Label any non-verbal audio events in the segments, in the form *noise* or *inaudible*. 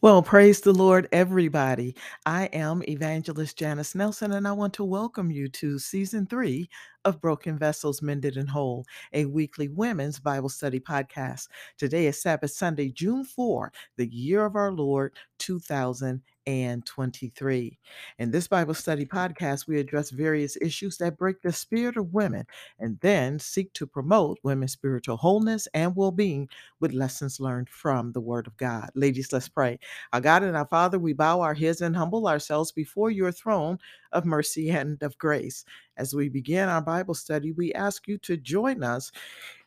Well, praise the Lord, everybody. I am Evangelist Janis Nelson, and I want to welcome you to season three of Broken Vessels Mended and Whole, a weekly women's Bible study podcast. Today is Sabbath Sunday, June 4, the year of our Lord, 2000 and 23. In this Bible study podcast, we address various issues that break the spirit of women and then seek to promote women's spiritual wholeness and well being with lessons learned from the Word of God. Ladies, let's pray. Our God and our Father, we bow our heads and humble ourselves before your throne of mercy and of grace. As we begin our Bible study, we ask you to join us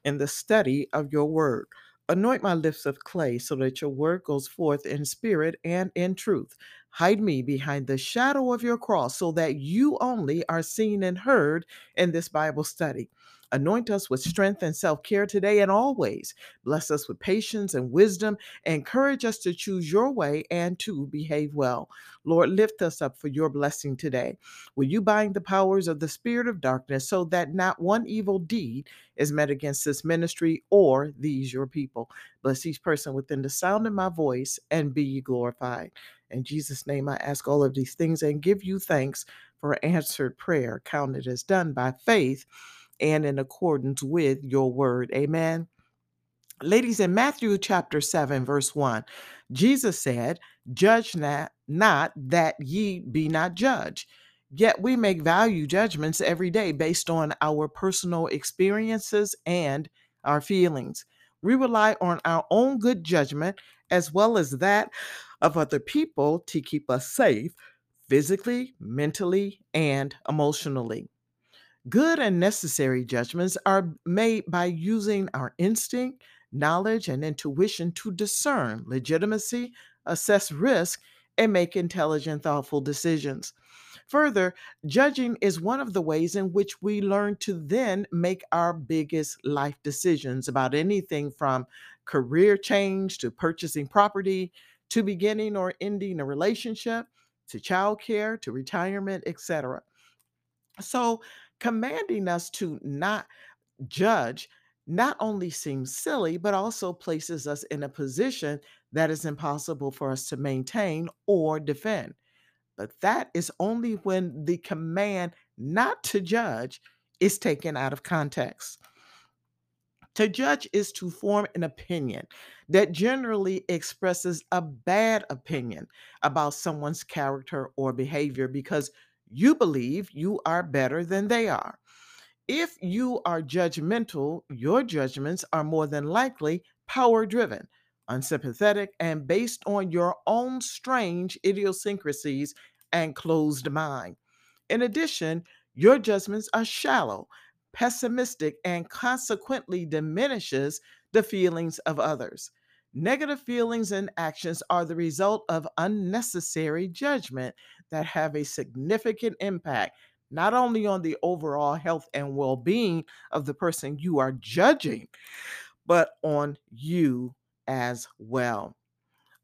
in the study of your Word. Anoint my lips of clay so that your word goes forth in spirit and in truth. Hide me behind the shadow of your cross so that you only are seen and heard in this Bible study. Anoint us with strength and self care today and always. Bless us with patience and wisdom. Encourage us to choose your way and to behave well. Lord, lift us up for your blessing today. Will you bind the powers of the spirit of darkness so that not one evil deed is met against this ministry or these your people? Bless each person within the sound of my voice and be ye glorified. In Jesus' name, I ask all of these things and give you thanks for answered prayer, counted as done by faith and in accordance with your word. Amen. Ladies, in Matthew chapter 7, verse 1, Jesus said, Judge not, not that ye be not judged. Yet we make value judgments every day based on our personal experiences and our feelings. We rely on our own good judgment as well as that of other people to keep us safe physically, mentally, and emotionally. Good and necessary judgments are made by using our instinct, knowledge, and intuition to discern legitimacy, assess risk, and make intelligent, thoughtful decisions. Further, judging is one of the ways in which we learn to then make our biggest life decisions about anything from career change to purchasing property to beginning or ending a relationship to childcare to retirement, etc. So, commanding us to not judge not only seems silly, but also places us in a position that is impossible for us to maintain or defend. But that is only when the command not to judge is taken out of context. To judge is to form an opinion that generally expresses a bad opinion about someone's character or behavior because you believe you are better than they are. If you are judgmental, your judgments are more than likely power driven, unsympathetic, and based on your own strange idiosyncrasies and closed mind. In addition, your judgments are shallow, pessimistic, and consequently diminishes the feelings of others. Negative feelings and actions are the result of unnecessary judgment that have a significant impact not only on the overall health and well being of the person you are judging, but on you as well.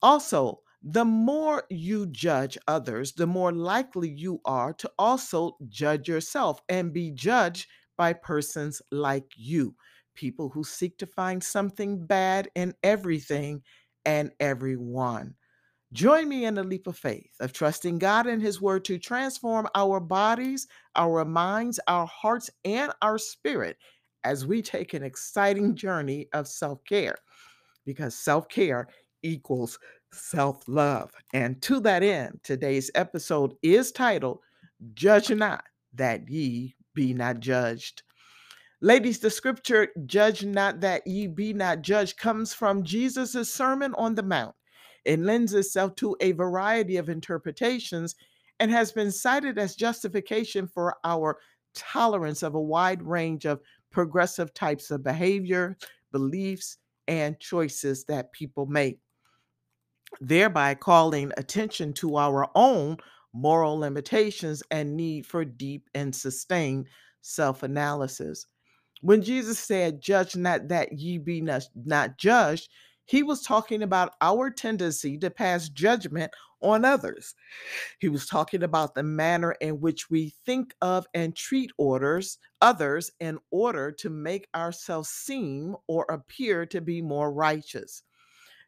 Also, the more you judge others, the more likely you are to also judge yourself and be judged by persons like you, people who seek to find something bad in everything and everyone. Join me in a leap of faith of trusting God and His Word to transform our bodies, our minds, our hearts, and our spirit as we take an exciting journey of self care because self care equals self love. And to that end, today's episode is titled Judge Not That Ye Be Not Judged. Ladies, the scripture, Judge Not That Ye Be Not Judged, comes from Jesus' Sermon on the Mount. It lends itself to a variety of interpretations and has been cited as justification for our tolerance of a wide range of progressive types of behavior, beliefs, and choices that people make, thereby calling attention to our own moral limitations and need for deep and sustained self analysis. When Jesus said, Judge not that ye be not, judged, he was talking about our tendency to pass judgment on others. He was talking about the manner in which we think of and treat orders others in order to make ourselves seem or appear to be more righteous.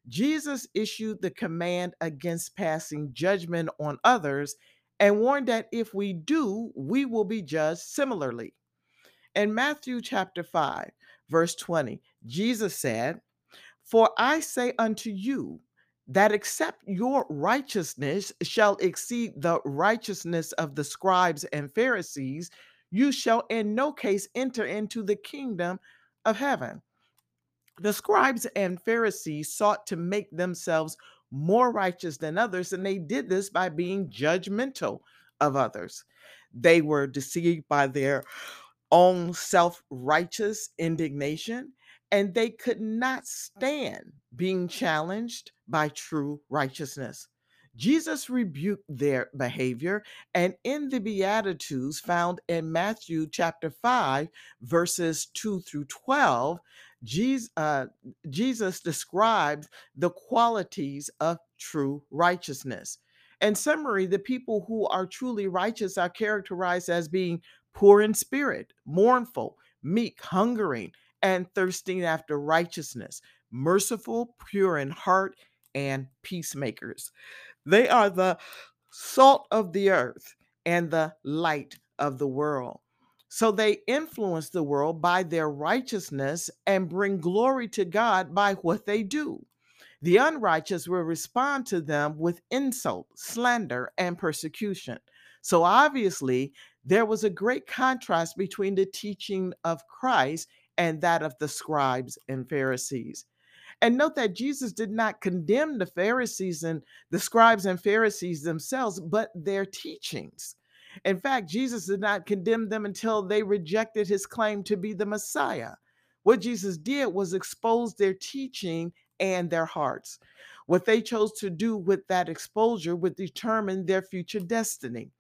Jesus issued the command against passing judgment on others and warned that if we do, we will be judged similarly. In Matthew chapter 5, verse 20, Jesus said, For I say unto you, that except your righteousness shall exceed the righteousness of the scribes and Pharisees, you shall in no case enter into the kingdom of heaven. The scribes and Pharisees sought to make themselves more righteous than others, and they did this by being judgmental of others. They were deceived by their own self righteous indignation, and they could not stand being challenged by true righteousness. Jesus rebuked their behavior, and in the Beatitudes found in Matthew chapter 5, verses 2 through 12, Jesus, uh, Jesus describes the qualities of true righteousness. In summary, the people who are truly righteous are characterized as being poor in spirit, mournful, meek, hungering, and thirsting after righteousness, merciful, pure in heart, and peacemakers. They are the salt of the earth and the light of the world. So they influence the world by their righteousness and bring glory to God by what they do. The unrighteous will respond to them with insult, slander, and persecution. So obviously, there was a great contrast between the teaching of Christ and that of the scribes and Pharisees. And note that Jesus did not condemn the Pharisees and the scribes and Pharisees themselves, but their teachings. In fact, Jesus did not condemn them until they rejected his claim to be the Messiah. What Jesus did was expose their teaching and their hearts. What they chose to do with that exposure would determine their future destiny.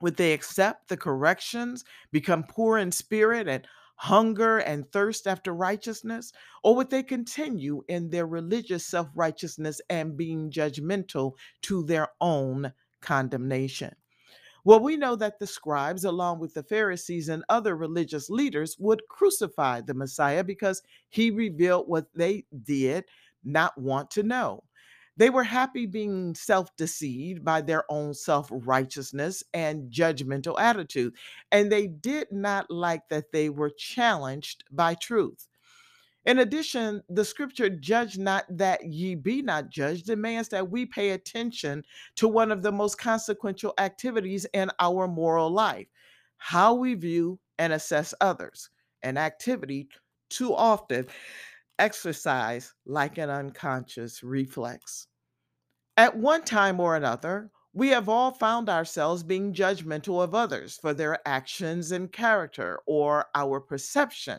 Would they accept the corrections, become poor in spirit, and hunger and thirst after righteousness? Or would they continue in their religious self righteousness and being judgmental to their own condemnation? Well, we know that the scribes, along with the Pharisees and other religious leaders, would crucify the Messiah because he revealed what they did not want to know. They were happy being self deceived by their own self righteousness and judgmental attitude. And they did not like that they were challenged by truth. In addition, the scripture, judge not that ye be not judged, demands that we pay attention to one of the most consequential activities in our moral life how we view and assess others, an activity too often exercised like an unconscious reflex. At one time or another, we have all found ourselves being judgmental of others for their actions and character or our perception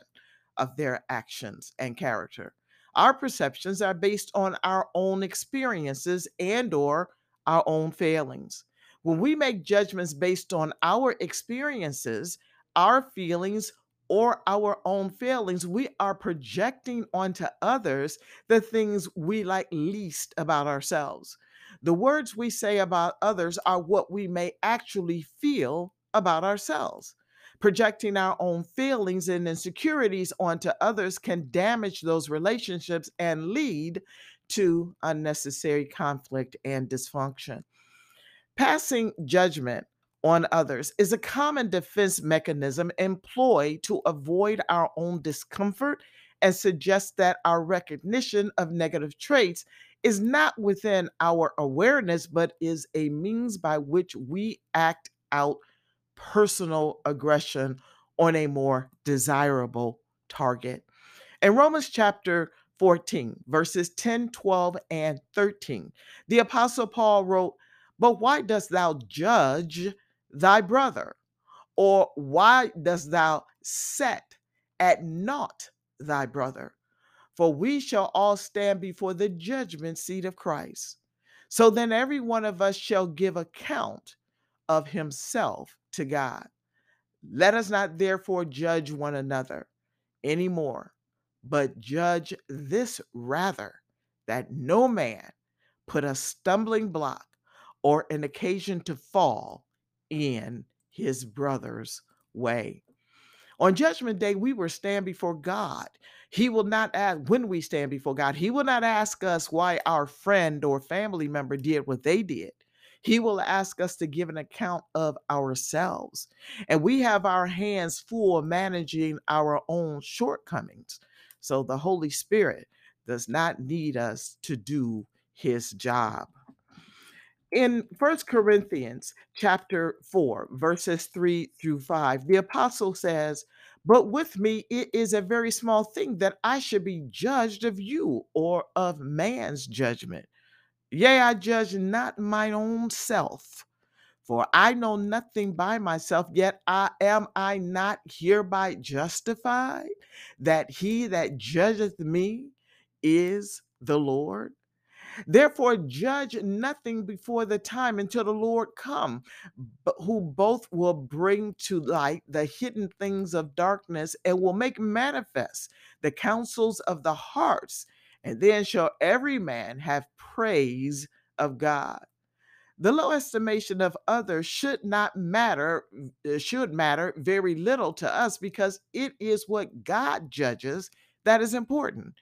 of their actions and character. Our perceptions are based on our own experiences and or our own failings. When we make judgments based on our experiences, our feelings, or our own failings, we are projecting onto others the things we like least about ourselves. The words we say about others are what we may actually feel about ourselves. Projecting our own feelings and insecurities onto others can damage those relationships and lead to unnecessary conflict and dysfunction. Passing judgment on others is a common defense mechanism employed to avoid our own discomfort and suggests that our recognition of negative traits is not within our awareness, but is a means by which we act out personal aggression on a more desirable target. In Romans chapter 14, verses 10, 12, and 13, the Apostle Paul wrote, But why dost thou judge thy brother? Or why dost thou set at naught thy brother? For we shall all stand before the judgment seat of Christ. So then every one of us shall give account of himself to God. Let us not therefore judge one another anymore, but judge this rather, that no man put a stumbling block or an occasion to fall in his brother's way. On Judgment Day, we will stand before God. He will not ask, when we stand before God, He will not ask us why our friend or family member did what they did. He will ask us to give an account of ourselves. And we have our hands full managing our own shortcomings. So the Holy Spirit does not need us to do his job. In First Corinthians chapter 4, verses 3 through 5, the apostle says, But with me it is a very small thing that I should be judged of you or of man's judgment. Yea, I judge not mine own self. For I know nothing by myself, yet I am I not hereby justified that he that judgeth me is the Lord? Therefore, judge nothing before the time until the Lord come, who both will bring to light the hidden things of darkness and will make manifest the counsels of the hearts. And then shall every man have praise of God. The low estimation of others should not matter, uh, should matter very little to us because it is what God judges that is important.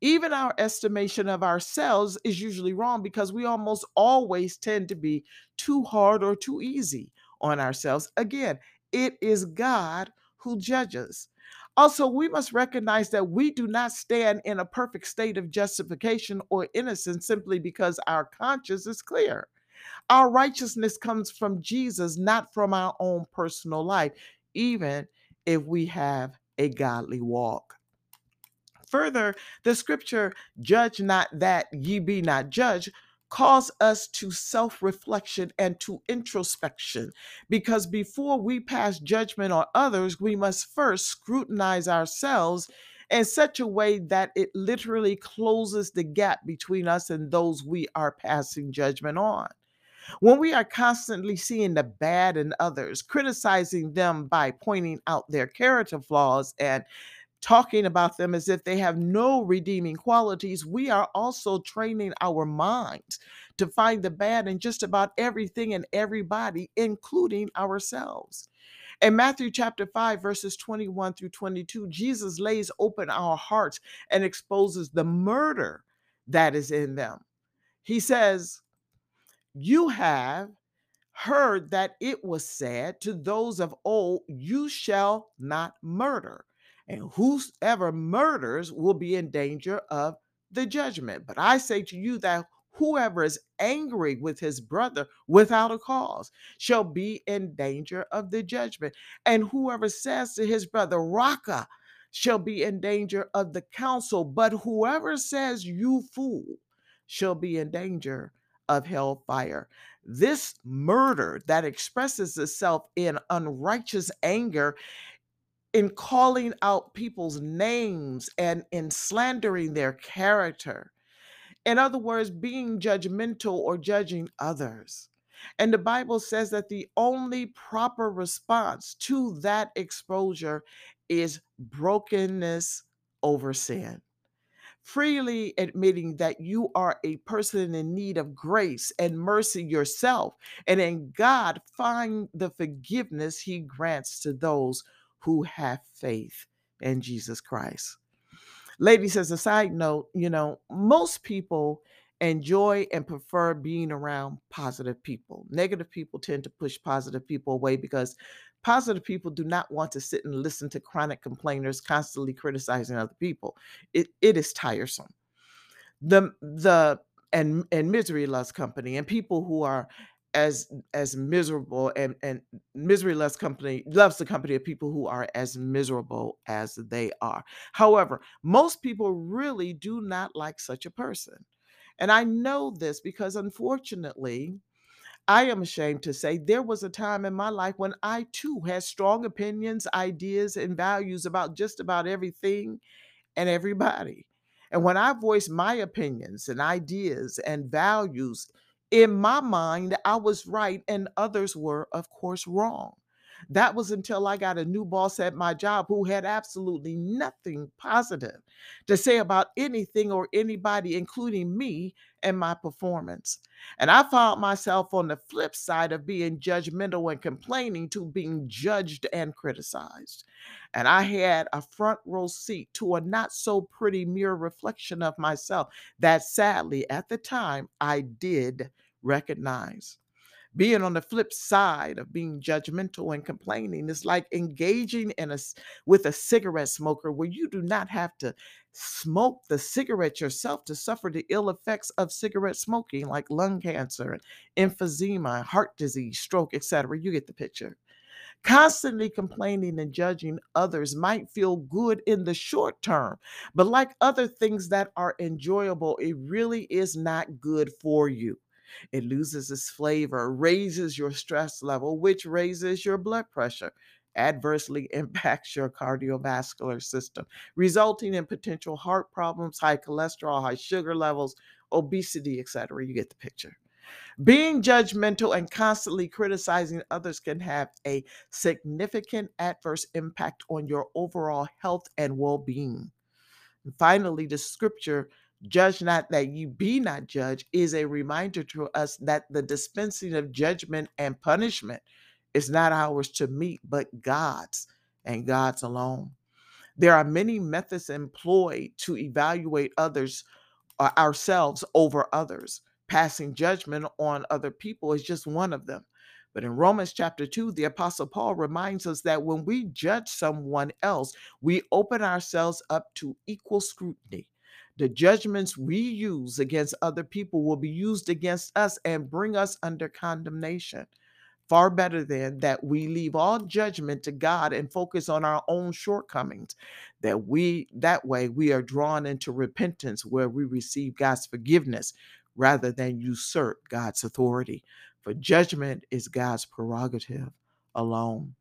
Even our estimation of ourselves is usually wrong because we almost always tend to be too hard or too easy on ourselves. Again, it is God who judges. Also, we must recognize that we do not stand in a perfect state of justification or innocence simply because our conscience is clear. Our righteousness comes from Jesus, not from our own personal life, even if we have a godly walk. Further, the scripture, judge not that ye be not judged, calls us to self reflection and to introspection. Because before we pass judgment on others, we must first scrutinize ourselves in such a way that it literally closes the gap between us and those we are passing judgment on. When we are constantly seeing the bad in others, criticizing them by pointing out their character flaws and talking about them as if they have no redeeming qualities, we are also training our minds to find the bad in just about everything and everybody, including ourselves. In Matthew chapter 5, verses 21 through 22, Jesus lays open our hearts and exposes the murder that is in them. He says, You have heard that it was said to those of old, You shall not murder and whosoever murders will be in danger of the judgment. But I say to you that whoever is angry with his brother without a cause shall be in danger of the judgment. And whoever says to his brother, Raca, shall be in danger of the council. But whoever says, You fool, shall be in danger of hellfire. This murder that expresses itself in unrighteous anger in calling out people's names and in slandering their character. In other words, being judgmental or judging others. And the Bible says that the only proper response to that exposure is brokenness over sin. Freely admitting that you are a person in need of grace and mercy yourself, and in God find the forgiveness He grants to those who have faith in Jesus Christ. Ladies, as a side note, you know, most people enjoy and prefer being around positive people. Negative people tend to push positive people away because positive people do not want to sit and listen to chronic complainers constantly criticizing other people. It, it is tiresome. The the and and misery loves company and people who are as as miserable and and misery loves company loves the company of people who are as miserable as they are. However most people really do not like such a person. And i know this because unfortunately i am ashamed to say there was a time in my life when i too had strong opinions ideas and values about just about everything and everybody. And when i voiced my opinions and ideas and values in my mind, I was right and others were, of course, wrong. That was until I got a new boss at my job who had absolutely nothing positive to say about anything or anybody, including me and my performance. And I found myself on the flip side of being judgmental and complaining to being judged and criticized. And I had a front row seat to a not so pretty mirror reflection of myself that sadly at the time I did recognize. Being on the flip side of being judgmental and complaining is like engaging in a with a cigarette smoker where you do not have to smoke the cigarette yourself to suffer the ill effects of cigarette smoking like lung cancer, emphysema, heart disease, stroke, etc. You get the picture. Constantly complaining and judging others might feel good in the short term, but like other things that are enjoyable, it really is not good for you. It loses its flavor, raises your stress level, which raises your blood pressure, adversely *laughs* impacts your cardiovascular system, resulting in potential heart problems, high cholesterol, high sugar levels, obesity, etc. You get the picture. Being judgmental and constantly criticizing others can have a significant adverse impact on your overall health and well being. Finally, the scripture, judge not that you be not judged, is a reminder to us that the dispensing of judgment and punishment is not ours to meet, but God's and God's alone. There are many methods employed to evaluate others uh, ourselves over others. Passing judgment on other people is just one of them. But in Romans chapter 2, the Apostle Paul reminds us that when we judge someone else, we open ourselves up to equal scrutiny. The judgments we use against other people will be used against us and bring us under condemnation. Far better than that we leave all judgment to God and focus on our own shortcomings. That we that way we are drawn into repentance where we receive God's forgiveness rather than usurp God's authority. For judgment is God's prerogative alone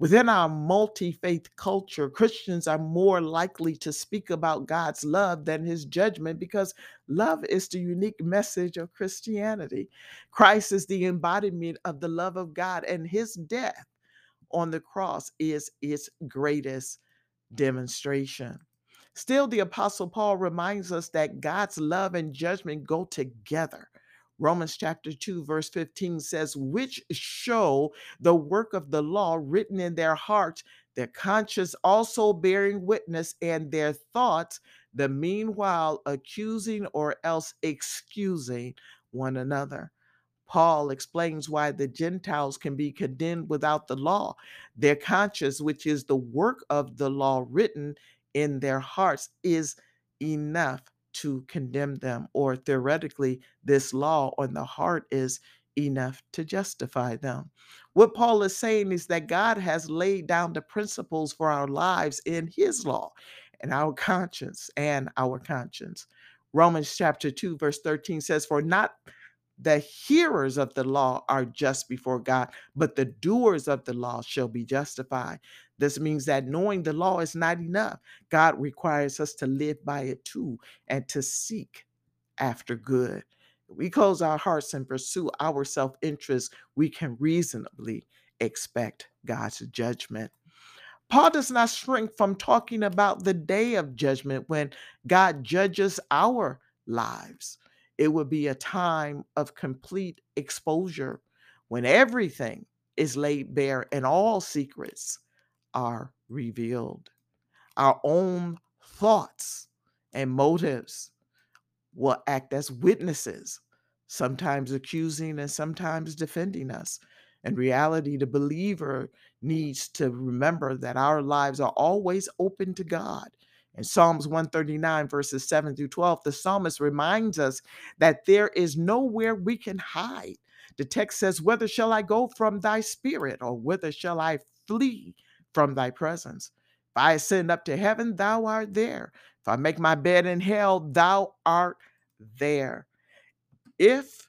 Within our multi faith culture, Christians are more likely to speak about God's love than his judgment because love is the unique message of Christianity. Christ is the embodiment of the love of God, and his death on the cross is its greatest demonstration. Still, the Apostle Paul reminds us that God's love and judgment go together. Romans chapter 2, verse 15 says, which show the work of the law written in their hearts, their conscience also bearing witness, and their thoughts, the meanwhile accusing or else excusing one another. Paul explains why the Gentiles can be condemned without the law. Their conscience, which is the work of the law written in their hearts, is enough to condemn them. Or theoretically, this law on the heart is enough to justify them. What Paul is saying is that God has laid down the principles for our lives in his law and our *laughs* conscience and our conscience. Romans chapter 2, verse 13 says, For not the hearers of the law are just before God, but the doers of the law shall be justified. This means that knowing the law is not enough. God requires us to live by it too and to seek after good. If we close our hearts and pursue our self interest, we can reasonably expect God's judgment. Paul does not shrink from talking about the day of judgment when God judges our lives. It will be a time of complete exposure when everything is laid bare and all secrets are revealed. Our own thoughts and motives will act as witnesses, sometimes accusing and sometimes defending us. In reality, the believer needs to remember that our lives are always open to God. In Psalms 139, verses 7 through 12, the psalmist reminds us that there is nowhere we can hide. The text says, Whether shall I go from thy spirit, or whither shall I flee from thy presence? If I ascend up to heaven, thou art there. If I make my bed in hell, thou art there. If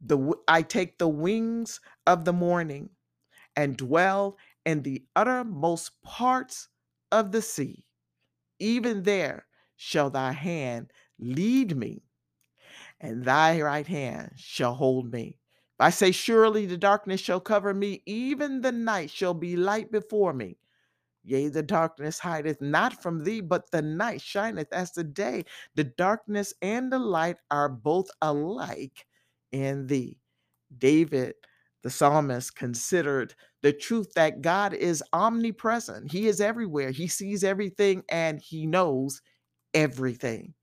the I take the wings of the morning and dwell in the uttermost parts of the sea, even there shall thy hand lead me, and thy right hand shall hold me. I say, Surely the darkness shall cover me, even the night shall be light before me. Yea, the darkness hideth not from thee, but the night shineth as the day. The darkness and the light are both alike in thee. David, the psalmist, considered the truth that God is omnipresent. He is everywhere, He sees everything, and He knows everything.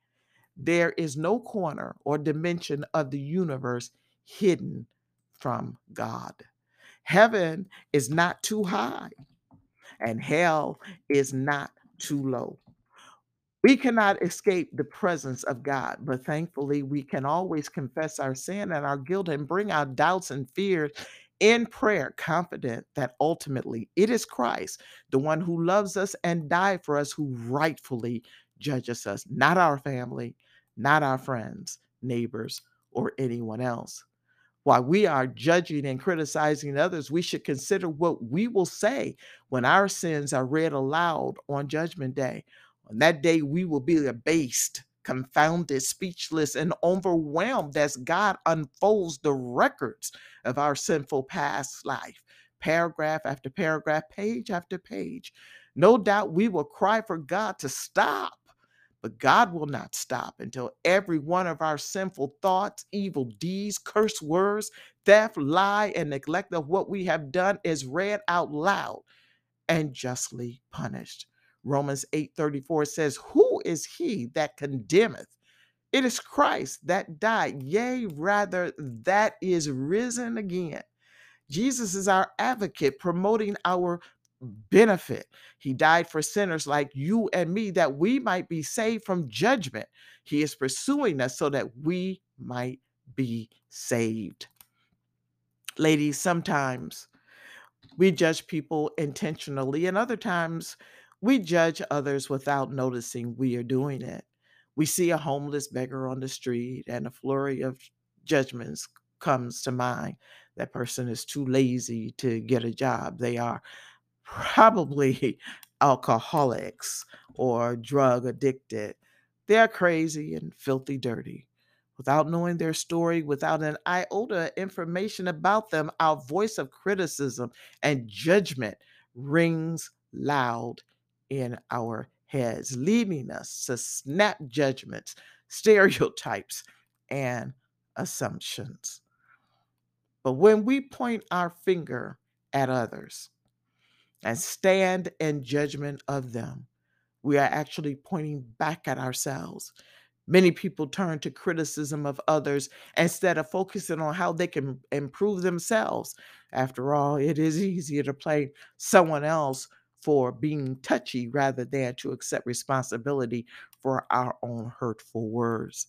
There is no corner or dimension of the universe hidden from God. Heaven is not too high, and hell is not too low. We cannot escape the presence of God, but thankfully, we can always confess our sin and our guilt and bring our doubts and fears in prayer, confident that ultimately it is Christ, the one who loves us and died for us, who rightfully judges us, not our family, not our friends, neighbors, or anyone else. While we are judging and criticizing others, we should consider what we will say when our sins are read aloud on Judgment Day. On that day, we will be abased, confounded, speechless, and overwhelmed as God unfolds the records of our sinful past life, paragraph after paragraph, page after page. No doubt we will cry for God to stop but God will not stop until every one of our sinful thoughts, evil deeds, curse words, theft, lie, and neglect of what we have done is read out loud and justly punished. Romans 8:34 says, "Who is he that condemneth? It is Christ that died, yea, rather that is risen again." Jesus is our advocate, promoting our benefit. He died for sinners like you and me that we might be saved from judgment. He is pursuing us so that we might be saved. Ladies, sometimes we judge people intentionally, and other times we judge others without noticing we are doing it. We see a homeless beggar on the street, and a flurry of judgments comes to mind. That person is too lazy to get a job. They are probably *laughs* alcoholics or drug addicted. They're crazy and filthy dirty. Without knowing their story, without an iota information about them, our voice of criticism and judgment rings loud in our heads, leading us to snap judgments, *laughs* stereotypes, and assumptions. But when we point our finger at others, and stand in judgment of them, we are actually pointing back at ourselves. Many people turn to criticism of others instead of focusing on how they can improve themselves. After all, it is *laughs* easier to blame someone else for being touchy rather than to accept responsibility for our own hurtful words.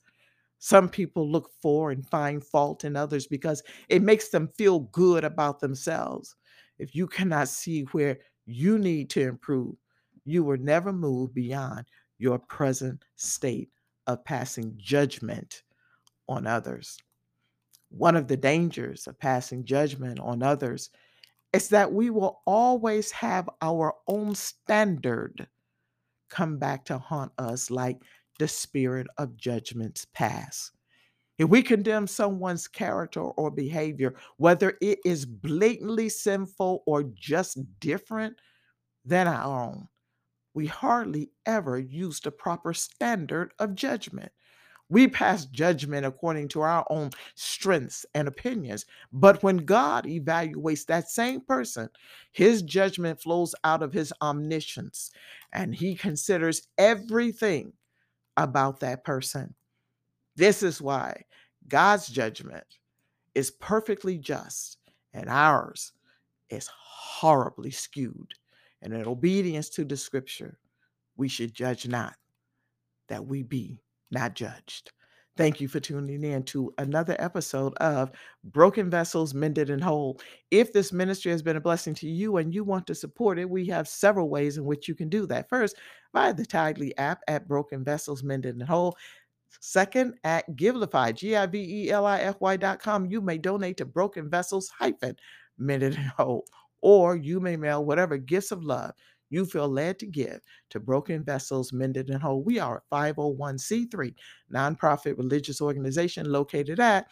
Some people look for and find fault in others because it makes them feel good about themselves. If you cannot see where you need to improve, you will never move beyond your present state of passing judgment on others. One of the dangers of passing judgment on others is that we will always have our own standard come back to haunt us like the spirit of judgments past. If we condemn someone's character or behavior, whether it is blatantly sinful or just different than our own, we hardly ever use the proper standard of judgment. We pass judgment according to our own strengths and opinions. But when God evaluates that same person, his judgment flows out of his omniscience and he considers everything about that person. This is why God's judgment is perfectly just and ours is horribly skewed. And in obedience to the scripture, we should judge not, that we be not judged. Thank you for tuning in to another episode of Broken Vessels Mended and Whole. If this ministry has been a blessing to you and you want to support it, we have several ways in which you can do that. First, via the Tithe.ly app at Broken Vessels Mended and Whole. Second, at Givelify, G-I-V-E-L-I-F-Y dot com, you may donate to Broken Vessels hyphen Mended and Whole, or you may mail whatever gifts of love you feel led to give to Broken Vessels Mended and Whole. We are a 501c3 nonprofit religious organization located at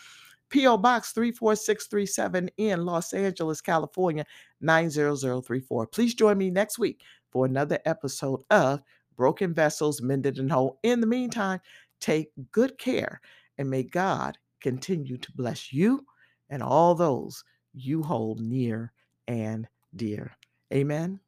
P.O. Box 34637 in Los Angeles, California 90034. Please join me next week for another episode of Broken Vessels Mended and Whole. In the meantime, take good care and may God continue to bless you and all those you hold near and dear. Amen.